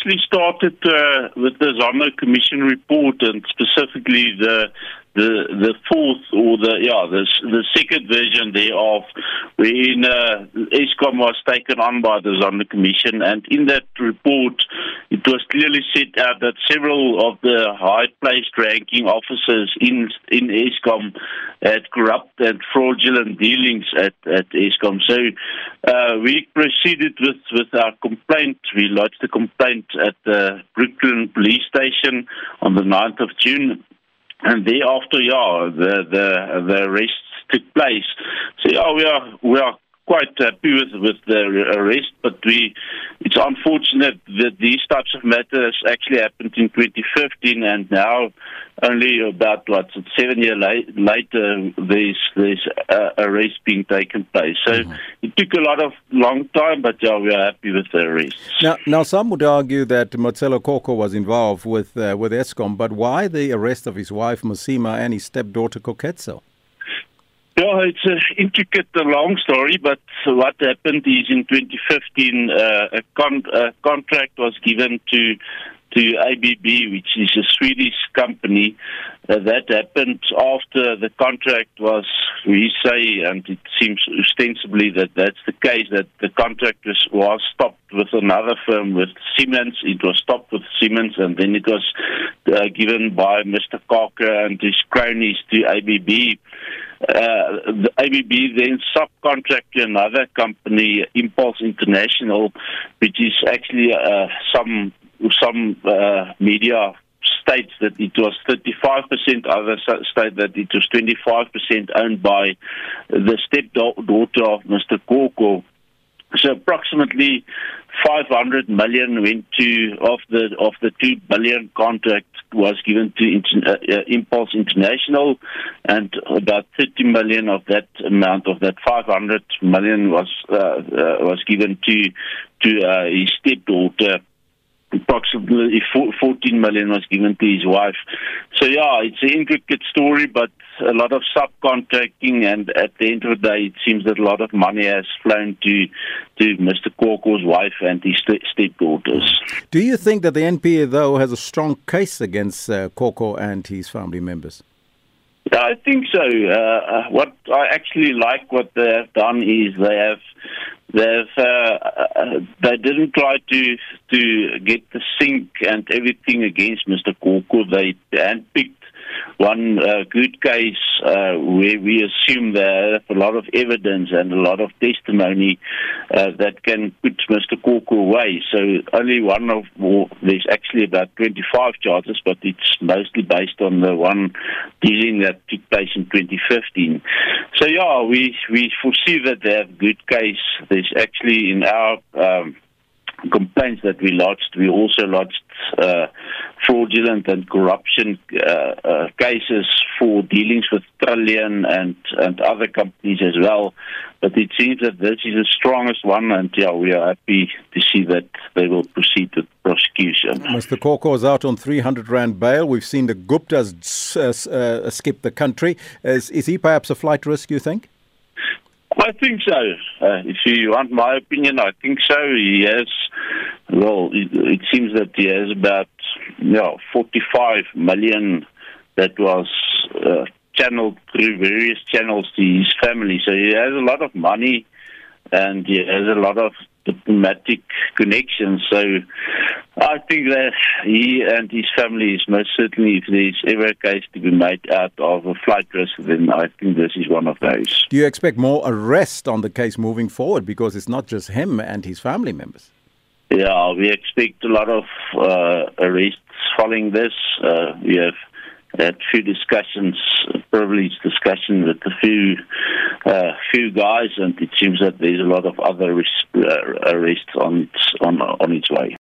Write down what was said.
actually started uh, with the Zondo Commission report and specifically the the the fourth or the yeah the the second version thereof, wherein uh, Eskom was taken on by the Zondo Commission, and in that report, it was clearly set out that several of the high-placed ranking officers in in Eskom had corrupt and fraudulent dealings at at Eskom. So uh, we proceeded with with our complaint. We lodged a complaint at the Brooklyn Police Station on the 9th of June and thereafter, yeah, the the the arrests took place. So yeah, we are we are quite happy with with the arrest, but we it's unfortunate that these types of matters actually happened in 2015, and now only about what seven years later, there's there's uh, arrest being taken place. So mm-hmm. it took a lot of long time, but yeah, we are happy with the arrest. Now, now some would argue that Matshela Koko was involved with uh, with Eskom, but why the arrest of his wife Mosima and his stepdaughter Koketso? Yeah, it's an intricate, long story, but what happened is in 2015, uh, a, con- a contract was given to to ABB, which is a Swedish company. Uh, that happened after the contract was, we say, and it seems ostensibly that that's the case, that the contract was, was stopped with another firm, with Siemens. It was stopped with Siemens, and then it was uh, given by Mr. Carker and his cronies to ABB. Uh, the ABB then subcontracted another company, Impulse International, which is actually uh, some some uh, media states that it was 35%, others state that it was 25% owned by the stepdaughter of Mr. Koko. So approximately 500 million went to of the of the 2 billion contract was given to uh, uh, Impulse International and about 30 million of that amount of that 500 million was uh, uh, was given to to uh, his stepdaughter approximately 14 million was given to his wife. So yeah, it's an intricate story, but a lot of subcontracting, and at the end of the day, it seems that a lot of money has flown to to Mr. Koko's wife and his stepdaughters. Do you think that the NPA though has a strong case against uh, Koko and his family members? Yeah, I think so. Uh, uh, what I actually like what they have done is they have they've uh, uh, they didn't try to to get the sink and everything against Mr. Koko. They handpicked one uh, good case uh, where we assume have a lot of evidence and a lot of testimony uh, that can put Mr. Koko away. So only one of well, there's actually about 25 charges, but it's mostly based on the one dealing that took place in 2015. So yeah, we we foresee that they have good case. There's actually in our um, complaints that we lodged, we also lodged uh, fraudulent and corruption uh, uh, cases for dealings with Trillian and, and other companies as well. But it seems that this is the strongest one, and yeah, we are happy to see that they will proceed with prosecution. Mr. Koko is out on 300 Rand bail. We've seen the Guptas uh, uh, skip the country. Is, is he perhaps a flight risk, you think? I think so. Uh, if you want my opinion, I think so. He has, well, it, it seems that he has about know, 45 million that was uh, channeled through various channels to his family. So he has a lot of money and he has a lot of diplomatic connections. So I think that he and his family is most certainly, if there's ever a case to be made out of a flight risk, then I think this is one of those. Do you expect more arrest on the case moving forward? Because it's not just him and his family members. Yeah, we expect a lot of uh, arrests following this. Uh, we have had few discussions, privileged discussion with a few uh, few guys, and it seems that there's a lot of other arrests, uh, arrests on its on on its way.